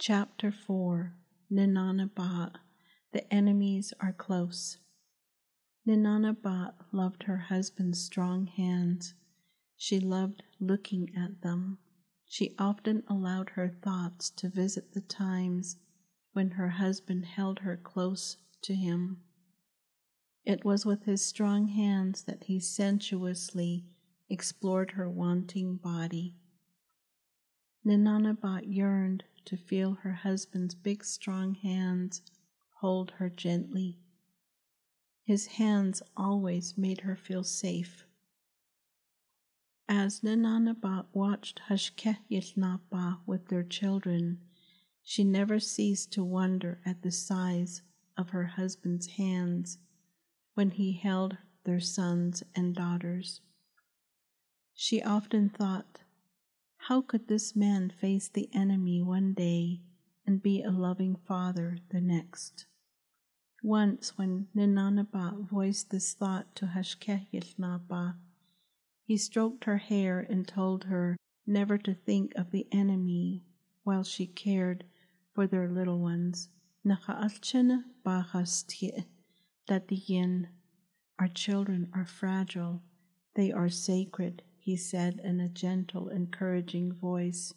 Chapter 4 Ninanabat The Enemies Are Close. Ninanabat loved her husband's strong hands. She loved looking at them. She often allowed her thoughts to visit the times when her husband held her close to him. It was with his strong hands that he sensuously explored her wanting body. Ninanabat yearned to feel her husband's big, strong hands hold her gently. His hands always made her feel safe. As Ninanabat watched Hashké with their children, she never ceased to wonder at the size of her husband's hands when he held their sons and daughters. She often thought, how could this man face the enemy one day and be a loving father the next? Once, when Ninanabat voiced this thought to Hashké he stroked her hair and told her never to think of the enemy while she cared for their little ones. Our children are fragile, they are sacred, he said in a gentle, encouraging voice.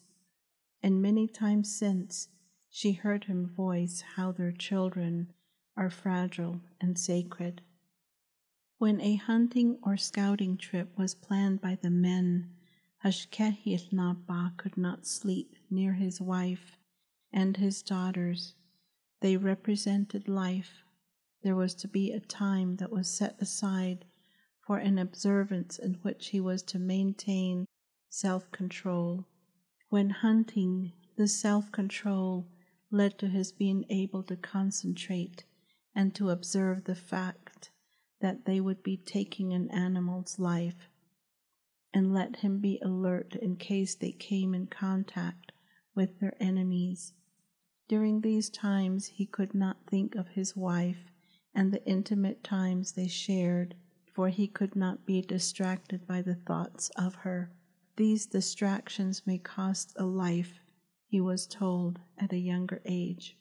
And many times since, she heard him voice how their children are fragile and sacred. When a hunting or scouting trip was planned by the men, Hashké Yił Naabaah could not sleep near his wife and his daughters. They represented life. There was to be a time that was set aside for an observance in which he was to maintain self control. When hunting, the self control led to his being able to concentrate and to observe the fact that they would be taking an animal's life and let him be alert in case they came in contact with their enemies. During these times, he could not think of his wife and the intimate times they shared for he could not be distracted by the thoughts of her. These distractions may cost a life, he was told at a younger age.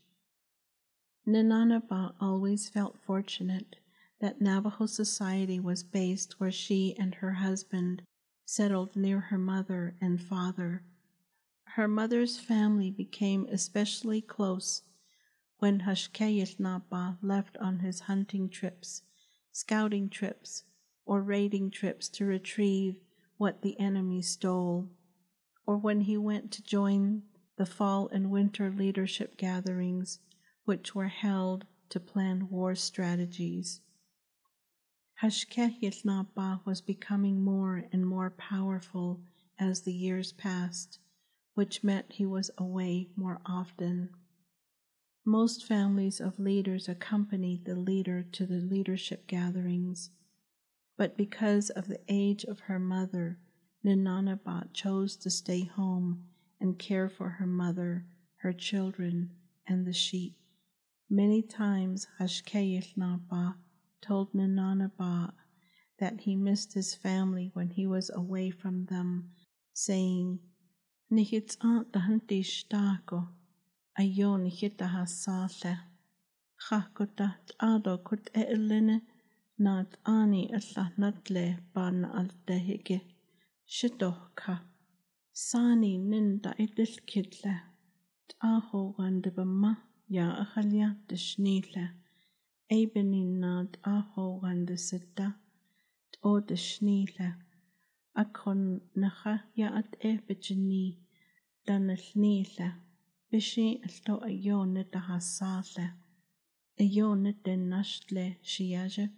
Nananaba always felt fortunate that Navajo society was based where she and her husband settled near her mother and father. Her mother's family became especially close when Hashké Yił Naabaah left on his hunting trips scouting trips, or raiding trips to retrieve what the enemy stole, or when he went to join the fall and winter leadership gatherings, which were held to plan war strategies. Hashké was becoming more and more powerful as the years passed, which meant he was away more often. Most families of leaders accompanied the leader to the leadership gatherings, but because of the age of her mother, Ninanabat chose to stay home and care for her mother, her children, and the sheep. Many times Hashké Yił Naabaah told Ninanabat that he missed his family when he was away from them, saying, the huntish ayon hita hasale. Chakotat ado kut eilene Nāt āni alla natle pārna alta hege shitohka. Sāni ninda idilkidle. Tāho gandibamma ya akhalya tishnile. Eibini nāt āho gandisitta. Tō tishnile. Akon naha ya at ebijini. Danilnile. Bishi alto ayo nita hasale. Ayo nita nashle shiyaje.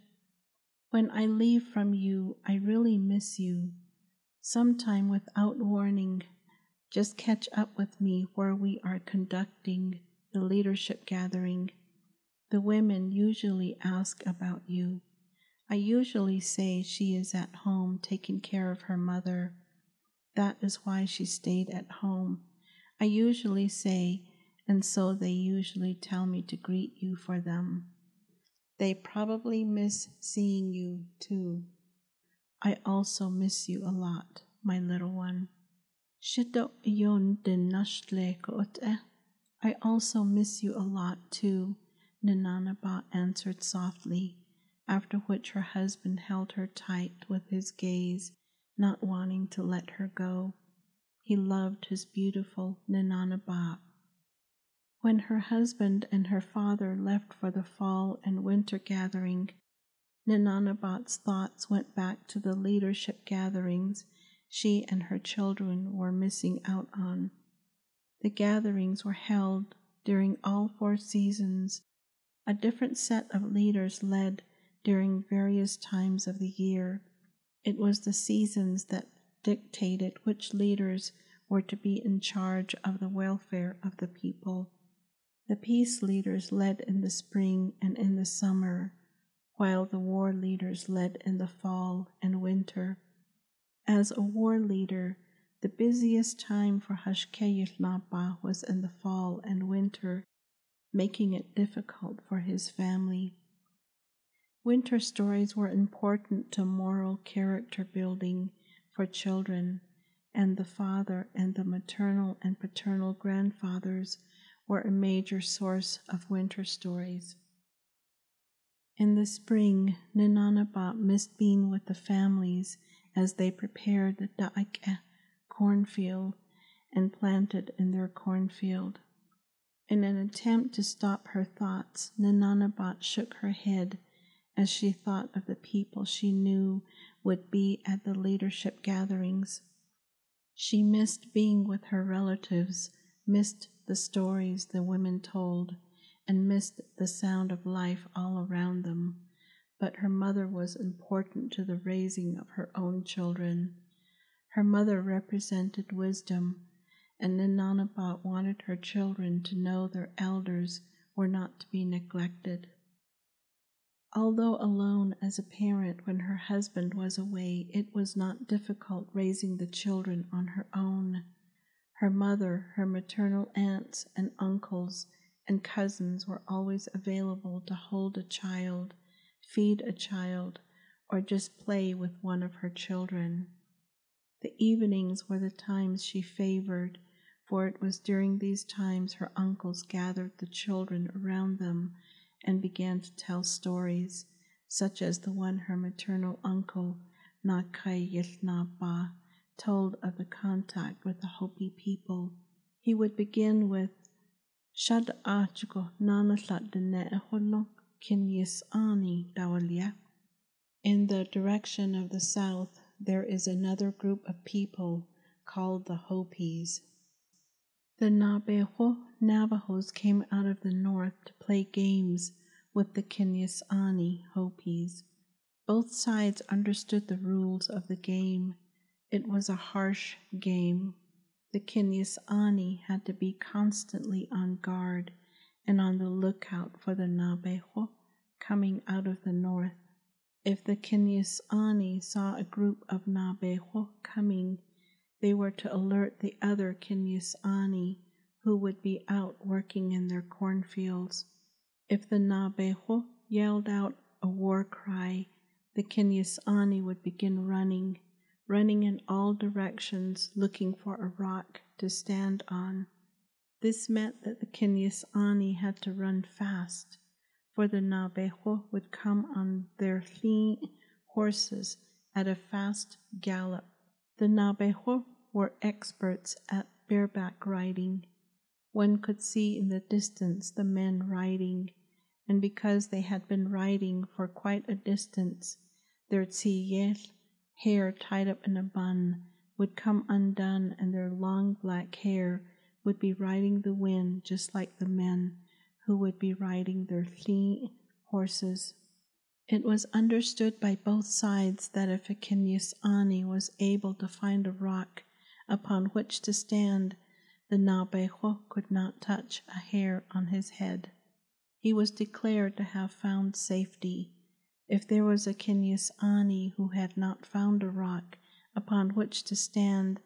When I leave from you, I really miss you. Sometime without warning, just catch up with me where we are conducting the leadership gathering. The women usually ask about you. I usually say she is at home taking care of her mother. That is why she stayed at home. I usually say, and so they usually tell me to greet you for them. They probably miss seeing you too. I also miss you a lot, my little one. I also miss you a lot, too, Nananaba answered softly, after which her husband held her tight with his gaze, not wanting to let her go. He loved his beautiful Nananaba. When her husband and her father left for the fall and winter gathering, Nananabat's thoughts went back to the leadership gatherings she and her children were missing out on. The gatherings were held during all four seasons. A different set of leaders led during various times of the year. It was the seasons that dictated which leaders were to be in charge of the welfare of the people. The peace leaders led in the spring and in the summer, while the war leaders led in the fall and winter. As a war leader, the busiest time for Hashkeyut was in the fall and winter, making it difficult for his family. Winter stories were important to moral character building for children, and the father and the maternal and paternal grandfathers were a major source of winter stories. In the spring, Ninanabat missed being with the families as they prepared the Da'ike cornfield and planted in their cornfield. In an attempt to stop her thoughts, Nananabat shook her head as she thought of the people she knew would be at the leadership gatherings. She missed being with her relatives, missed the stories the women told, and missed the sound of life all around them. But her mother was important to the raising of her own children. Her mother represented wisdom, and Ninanabat wanted her children to know their elders were not to be neglected. Although alone as a parent when her husband was away, it was not difficult raising the children on her own. Her mother, her maternal aunts and uncles, and cousins were always available to hold a child, feed a child, or just play with one of her children. The evenings were the times she favored, for it was during these times her uncles gathered the children around them and began to tell stories, such as the one her maternal uncle, Nakai Yilnaba, told of the contact with the Hopi people. He would begin with Shad Achko Nanasat Dene Kinyis Ani Dawalia. In the direction of the south, there is another group of people called the Hopis. The Naabeehó Navajos came out of the north to play games with the Kinyasani Hopis. Both sides understood the rules of the game. It was a harsh game. The Kinyasani had to be constantly on guard and on the lookout for the Naabeehó coming out of the north. If the Kinyasani saw a group of Naabeehó coming, they were to alert the other Kinyasani who would be out working in their cornfields. If the Naabeehó yelled out a war cry, the Kinyasani would begin running, running in all directions looking for a rock to stand on. This meant that the Kinyasani had to run fast for the Naabeehó would come on their fleeing horses at a fast gallop. The Naabeehó were experts at bareback riding. One could see in the distance the men riding, and because they had been riding for quite a distance, their tsiyel, hair tied up in a bun, would come undone, and their long black hair would be riding the wind just like the men who would be riding their fleet horses. It was understood by both sides that if Akinyas Ani was able to find a rock upon which to stand, the Naabeehó could not touch a hair on his head. He was declared to have found safety. If there was a Kinyas Ani who had not found a rock upon which to stand,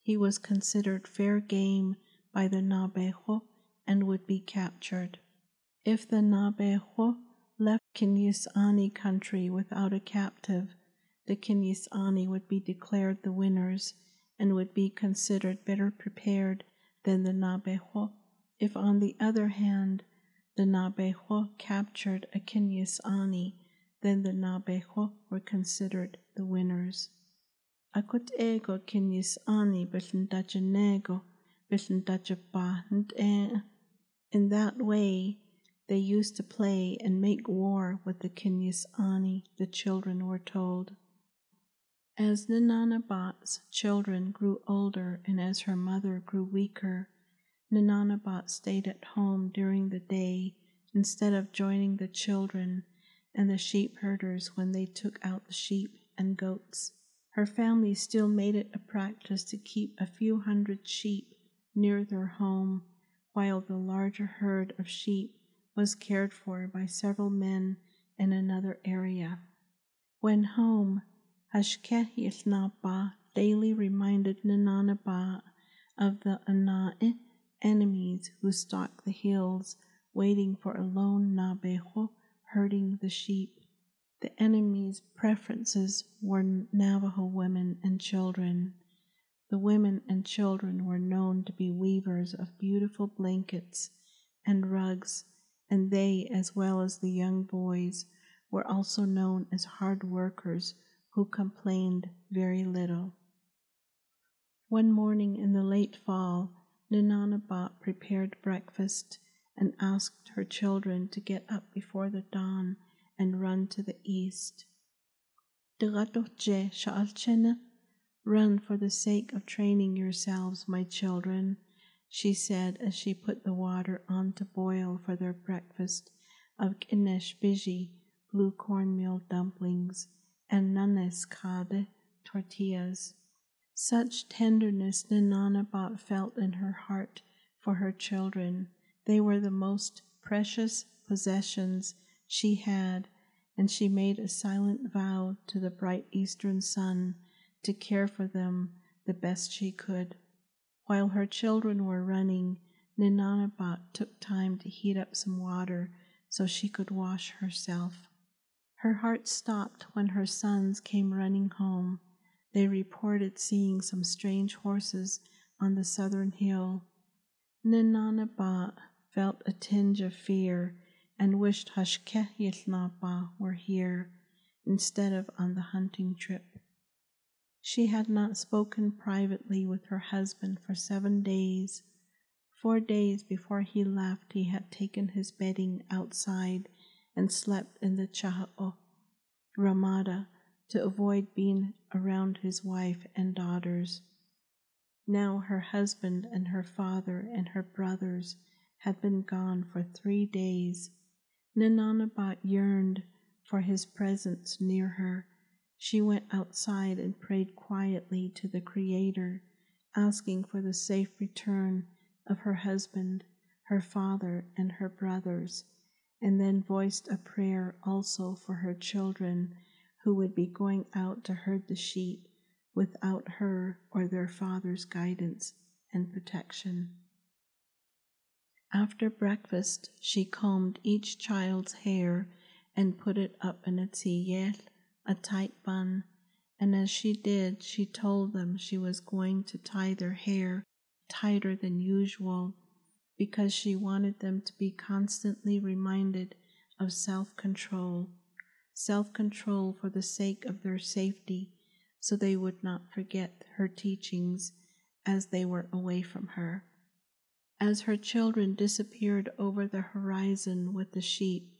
he was considered fair game by the Naabeehó and would be captured. If the Naabeehó left Kinyasani country without a captive, the Kinyasani would be declared the winners and would be considered better prepared than the Nabejo If, on the other hand, the Naabeehó captured a Kinyasani, then the Naabeehó were considered the winners. Akut ego Kinyasani Bishandajanego Bishandajabah In that way, they used to play and make war with the Kinyasani, the children were told. As Nananabat's children grew older and as her mother grew weaker, Nananabat stayed at home during the day instead of joining the children and the sheep herders when they took out the sheep and goats. Her family still made it a practice to keep a few hundred sheep near their home, while the larger herd of sheep was cared for by several men in another area. When home, Hashké daily reminded Nananaba of the Anae enemies who stalked the hills, waiting for a lone Naabeehó herding the sheep. The enemy's preferences were Navajo women and children. The women and children were known to be weavers of beautiful blankets and rugs and they, as well as the young boys, were also known as hard workers who complained very little. One morning in the late fall, Ninanabat prepared breakfast and asked her children to get up before the dawn and run to the east. Run for the sake of training yourselves, my children, she said as she put the water on to boil for their breakfast of Kinesh biji, blue cornmeal dumplings, and nanes kade, tortillas. Such tenderness Nananabat felt in her heart for her children. They were the most precious possessions she had, and she made a silent vow to the bright eastern sun to care for them the best she could. While her children were running, Ninanabat took time to heat up some water so she could wash herself. Her heart stopped when her sons came running home. They reported seeing some strange horses on the southern hill. Ninanabat felt a tinge of fear and wished Hashké were here instead of on the hunting trip. She had not spoken privately with her husband for seven days. Four days before he left, he had taken his bedding outside and slept in the Cha'o, Ramada, to avoid being around his wife and daughters. Now her husband and her father and her brothers had been gone for three days. Nananabat yearned for his presence near her she went outside and prayed quietly to the Creator, asking for the safe return of her husband, her father, and her brothers, and then voiced a prayer also for her children who would be going out to herd the sheep without her or their father's guidance and protection. After breakfast, she combed each child's hair and put it up in a tziyel a tight bun, and as she did, she told them she was going to tie their hair tighter than usual because she wanted them to be constantly reminded of self control, self control for the sake of their safety, so they would not forget her teachings as they were away from her. As her children disappeared over the horizon with the sheep,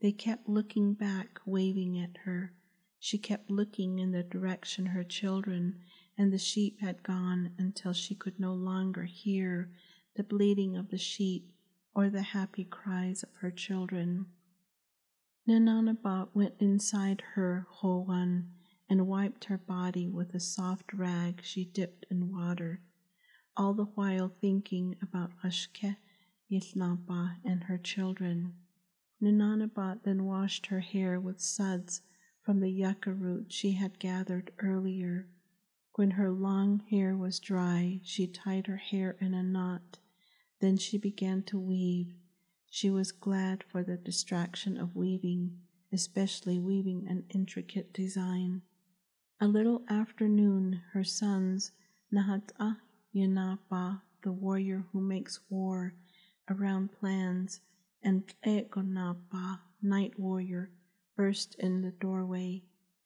they kept looking back, waving at her. She kept looking in the direction her children and the sheep had gone until she could no longer hear the bleating of the sheep or the happy cries of her children. Nananabat went inside her howan and wiped her body with a soft rag she dipped in water, all the while thinking about Ashke, Yithnapa, and her children. Nananabat then washed her hair with suds from the yucca root she had gathered earlier. When her long hair was dry, she tied her hair in a knot. Then she began to weave. She was glad for the distraction of weaving, especially weaving an intricate design. A little after noon, her sons, Nahat'a Yanapa, the warrior who makes war, around plans, and Egonapa, night warrior, burst in the doorway.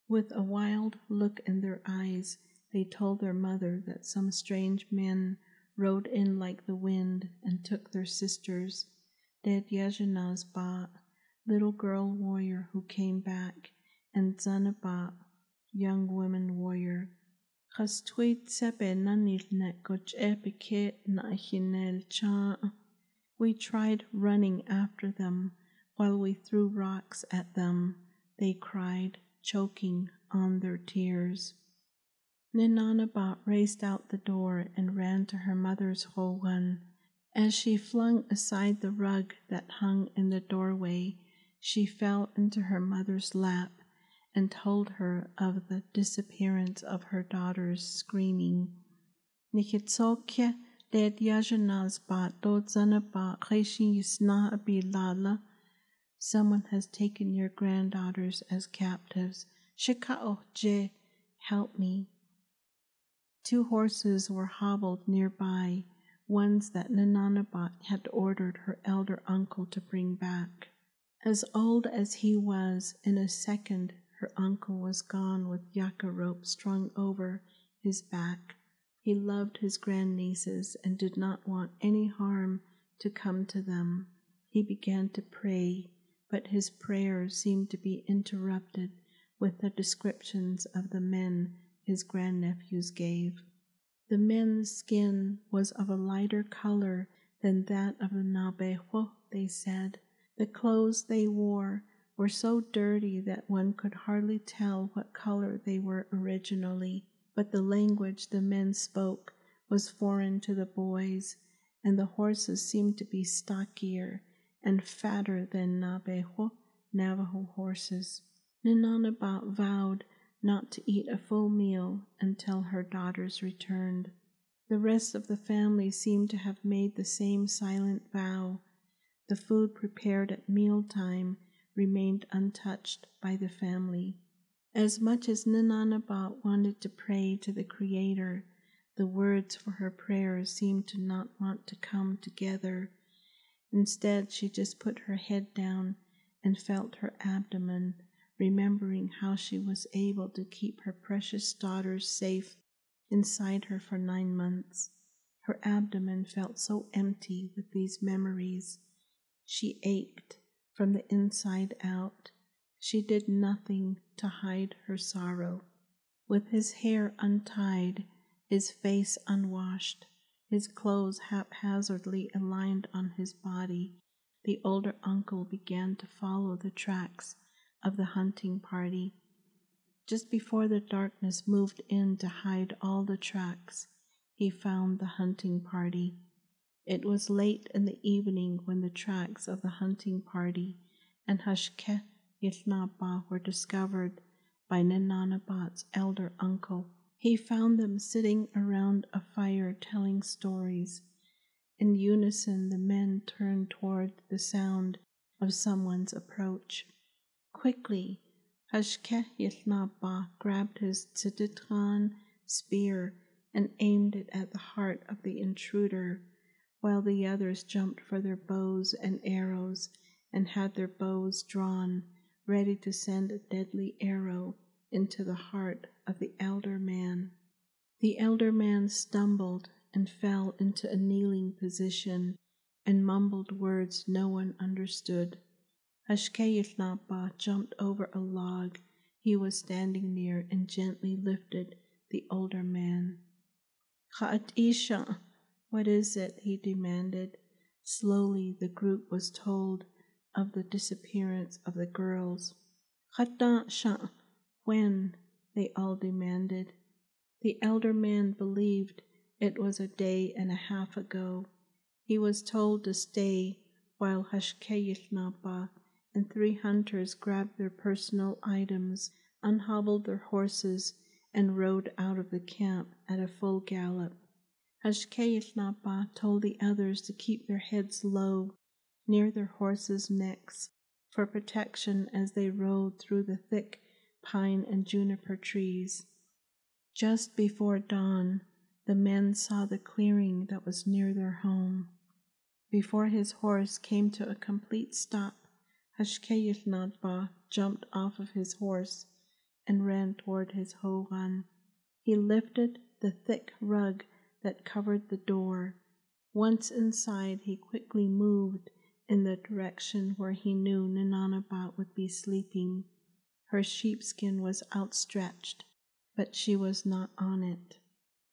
With a wild look in their eyes, they told their mother that some strange men rode in like the wind and took their sisters, dead Yajanasba, little girl warrior who came back, and Zanaba, young woman warrior. We tried running after them while we threw rocks at them, they cried, choking on their tears. Ninanabat raced out the door and ran to her mother's hogan. As she flung aside the rug that hung in the doorway, she fell into her mother's lap and told her of the disappearance of her daughters, screaming, Nikitsokya ded yajanaz bat dodzanaba yisna abilala. Someone has taken your granddaughters as captives. Shikao je, help me. Two horses were hobbled nearby, ones that Nananabat had ordered her elder uncle to bring back. As old as he was, in a second her uncle was gone with yucca rope strung over his back. He loved his grandnieces and did not want any harm to come to them. He began to pray, but his prayers seemed to be interrupted with the descriptions of the men his grandnephews gave. The men's skin was of a lighter color than that of the Naabeehó, they said. The clothes they wore were so dirty that one could hardly tell what color they were originally, but the language the men spoke was foreign to the boys, and the horses seemed to be stockier and fatter than Naabeehó, Navajo horses. Ninanabat vowed not to eat a full meal until her daughters returned. The rest of the family seemed to have made the same silent vow. The food prepared at mealtime remained untouched by the family. As much as Ninanabat wanted to pray to the Creator, the words for her prayers seemed to not want to come together. Instead, she just put her head down and felt her abdomen, remembering how she was able to keep her precious daughters safe inside her for nine months. Her abdomen felt so empty with these memories. She ached from the inside out. She did nothing to hide her sorrow. With his hair untied, his face unwashed, his clothes haphazardly aligned on his body, the older uncle began to follow the tracks of the hunting party. Just before the darkness moved in to hide all the tracks, he found the hunting party. It was late in the evening when the tracks of the hunting party and Hashke Yithnapa were discovered by Ninanabat's elder uncle. He found them sitting around a fire telling stories. In unison, the men turned toward the sound of someone's approach. Quickly, Hashke Yithnapa grabbed his tzeditran spear and aimed it at the heart of the intruder while the others jumped for their bows and arrows and had their bows drawn, ready to send a deadly arrow into the heart of the elder man. The elder man stumbled and fell into a kneeling position and mumbled words no one understood. Hashké Yił Naabaah jumped over a log he was standing near and gently lifted the older man. Isha, what is it? he demanded. Slowly the group was told of the disappearance of the girls. When? they all demanded. The elder man believed it was a day and a half ago. He was told to stay while Hashké Yił Naabaah and three hunters grabbed their personal items, unhobbled their horses, and rode out of the camp at a full gallop. Hashké Yił Naabaah told the others to keep their heads low near their horses' necks for protection as they rode through the thick pine and juniper trees. Just before dawn, the men saw the clearing that was near their home. Before his horse came to a complete stop, Hashké Yił Naabaah jumped off of his horse and ran toward his hogan. He lifted the thick rug that covered the door. Once inside, he quickly moved in the direction where he knew Ninanabat would be sleeping. Her sheepskin was outstretched, but she was not on it.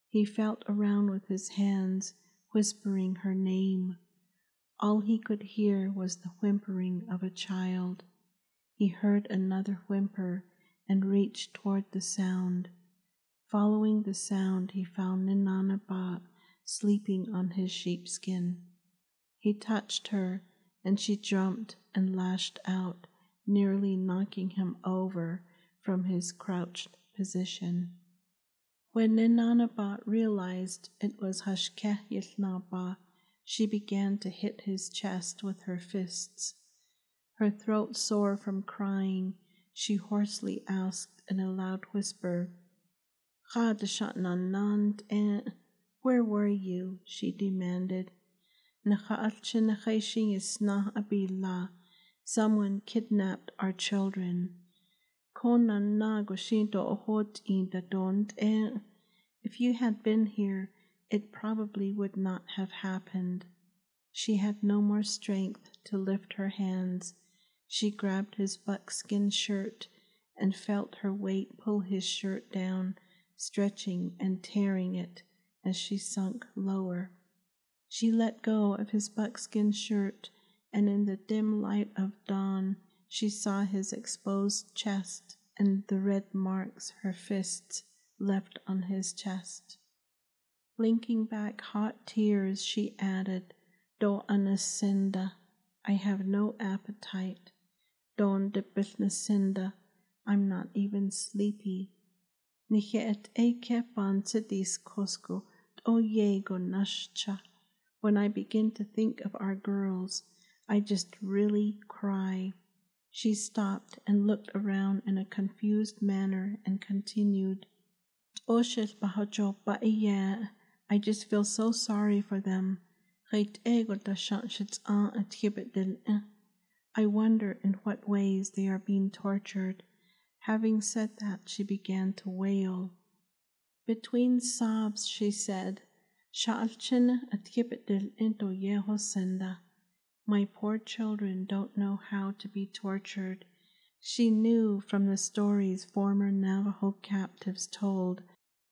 He felt around with his hands, whispering her name. All he could hear was the whimpering of a child. He heard another whimper and reached toward the sound. Following the sound, he found Ninanabat sleeping on his sheepskin. He touched her, and she jumped and lashed out, nearly knocking him over from his crouched position. When Ninanabat realized it was Hashkeh Yithnaba, she began to hit his chest with her fists. Her throat sore from crying, she hoarsely asked in a loud whisper, Where were you? she demanded. Someone kidnapped our children. If you had been here, it probably would not have happened. She had no more strength to lift her hands. She grabbed his buckskin shirt and felt her weight pull his shirt down, stretching and tearing it as she sunk lower. She let go of his buckskin shirt, and in the dim light of dawn, she saw his exposed chest and the red marks her fists left on his chest. Blinking back hot tears, she added, Do anasinda, I have no appetite. Don de bisnasinda, I'm not even sleepy. Nichet eke pansidis kosko, o yego nashcha. When I begin to think of our girls, I just really cry. She stopped and looked around in a confused manner and continued, Oshel bahojo baiya. I just feel so sorry for them. Eh? I wonder in what ways they are being tortured. Having said that, she began to wail. Between sobs, she said, Sha'alchin atkibdil into Yehosenda. My poor children don't know how to be tortured. She knew from the stories former Navajo captives told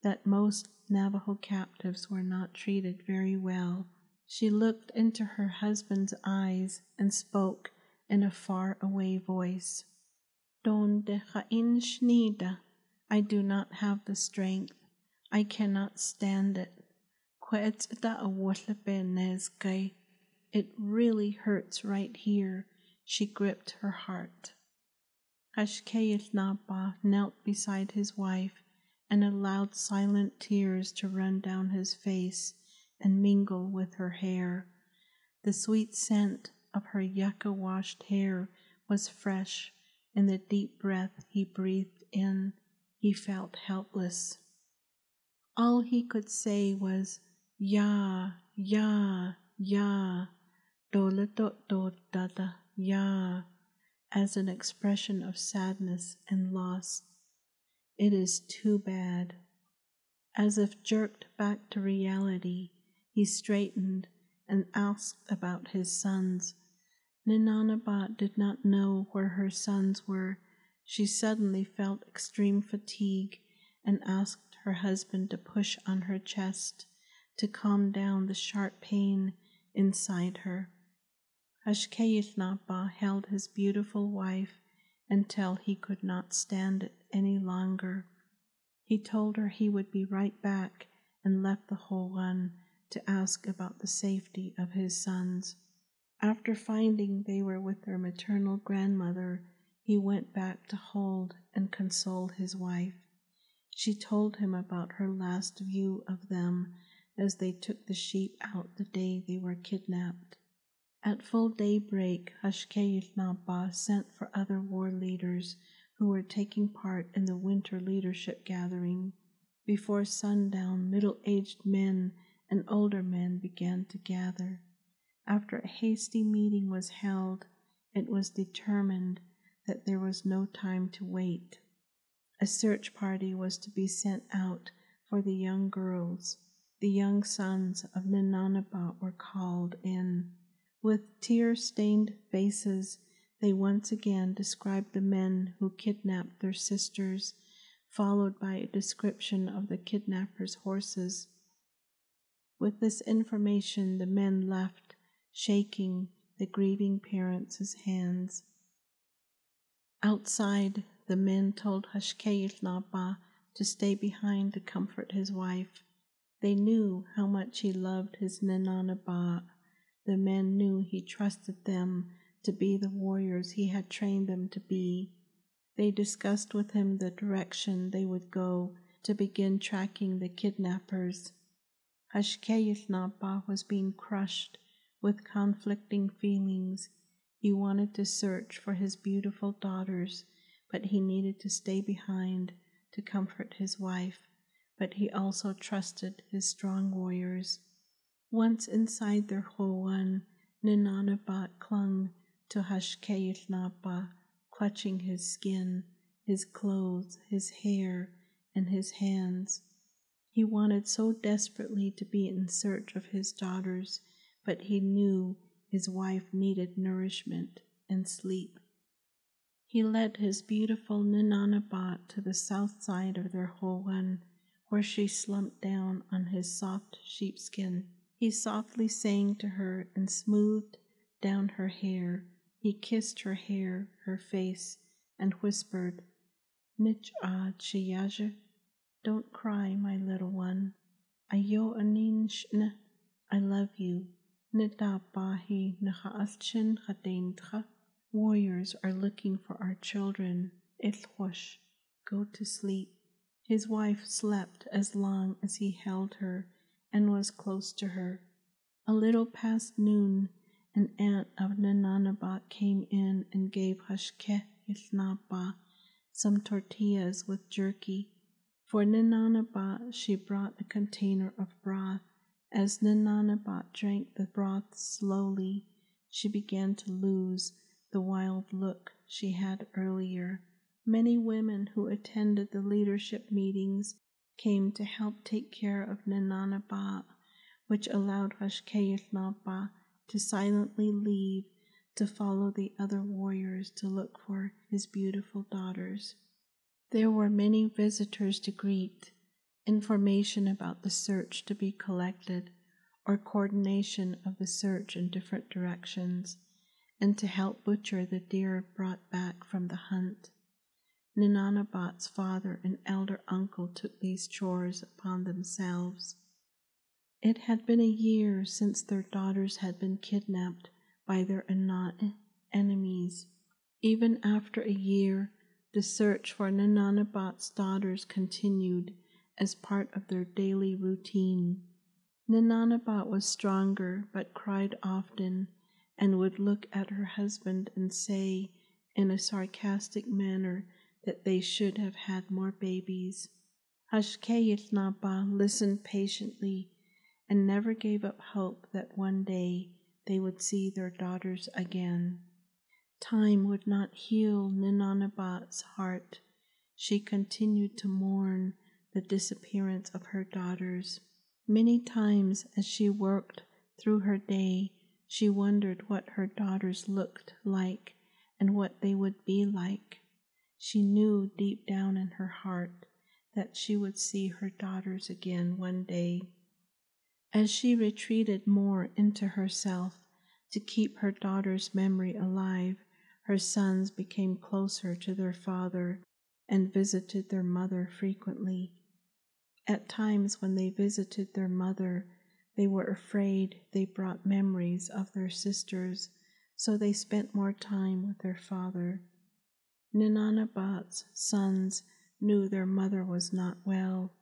that most Navajo captives were not treated very well. She looked into her husband's eyes and spoke in a far away voice. Don de shnida. I do not have the strength. I cannot stand it. It really hurts right here. She gripped her heart. Hashké Yił Naabaah knelt beside his wife and allowed silent tears to run down his face and mingle with her hair. The sweet scent of her yucca washed hair was fresh in the deep breath he breathed in. He felt helpless. All he could say was, Ya, Ya, Ya, Dola dot dot dada, Ya, as an expression of sadness and loss. It is too bad. As if jerked back to reality, he straightened and asked about his sons. Ninanabat did not know where her sons were. She suddenly felt extreme fatigue and asked her husband to push on her chest to calm down the sharp pain inside her. Ashkeyithnapa held his beautiful wife until he could not stand it any longer. He told her he would be right back and left the hogan to ask about the safety of his sons. After finding they were with their maternal grandmother, he went back to hold and console his wife. She told him about her last view of them as they took the sheep out the day they were kidnapped. At full daybreak, Hashké Yił Naabaah sent for other war leaders who were taking part in the winter leadership gathering. Before sundown, middle aged men and older men began to gather. After a hasty meeting was held, it was determined that there was no time to wait. A search party was to be sent out for the young girls. The young sons of Ninanabat were called in. With tear stained faces, they once again described the men who kidnapped their sisters, followed by a description of the kidnappers' horses. With this information, the men left, shaking the grieving parents' hands. Outside, the men told Hashké Yił Naabaah to stay behind to comfort his wife. They knew how much he loved his Ninanaba. The men knew he trusted them to be the warriors he had trained them to be. They discussed with him the direction they would go to begin tracking the kidnappers. Hashké Yił Naabaah was being crushed with conflicting feelings. He wanted to search for his beautiful daughters, but he needed to stay behind to comfort his wife. But he also trusted his strong warriors. Once inside their howan, Ninanabat clung to Hashké Yił Naabaah, clutching his skin, his clothes, his hair, and his hands. He wanted so desperately to be in search of his daughters, but he knew his wife needed nourishment and sleep. He led his beautiful Ninanabat to the south side of their howan, where she slumped down on his soft sheepskin. He softly sang to her and smoothed down her hair. He kissed her hair, her face, and whispered, Nich ad don't cry, my little one. Ayo anin shne, I love you. Nita bahi nachaashin chadeintcha. Warriors are looking for our children. Ilhush, go to sleep. His wife slept as long as he held her and was close to her. A little past noon, an aunt of Ninanabat came in and gave Hashke Ilnaba some tortillas with jerky. For Ninanabat she brought a container of broth. As Ninanabat drank the broth slowly, she began to lose the wild look she had earlier. Many women who attended the leadership meetings came to help take care of Ninanabat, which allowed Hashké Yił Naabaah to silently leave to follow the other warriors to look for his beautiful daughters. There were many visitors to greet, information about the search to be collected, or coordination of the search in different directions, and to help butcher the deer brought back from the hunt. Ninanabat's father and elder uncle took these chores upon themselves. It had been a year since their daughters had been kidnapped by their enemies. Even after a year, the search for Ninanabat's daughters continued as part of their daily routine. Ninanabat was stronger but cried often and would look at her husband and say in a sarcastic manner that they should have had more babies. Hashké Yił Naabaah listened patiently and never gave up hope that one day they would see their daughters again. Time would not heal Ninanabat's heart. She continued to mourn the disappearance of her daughters. Many times as she worked through her day, she wondered what her daughters looked like and what they would be like. She knew deep down in her heart that she would see her daughters again one day. As she retreated more into herself to keep her daughter's memory alive, her sons became closer to their father and visited their mother frequently. At times when they visited their mother, they were afraid they brought memories of their sisters, so they spent more time with their father. Ninanabat's sons knew their mother was not well.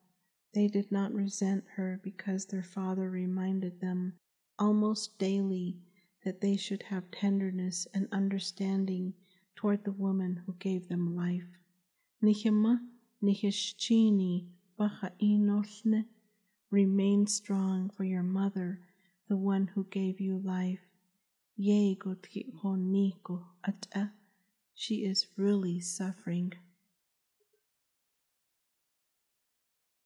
They did not resent her because their father reminded them almost daily that they should have tenderness and understanding toward the woman who gave them life. Nihima nihishchini Remain strong for your mother, the one who gave you life. Yego honiko ata. She is really suffering.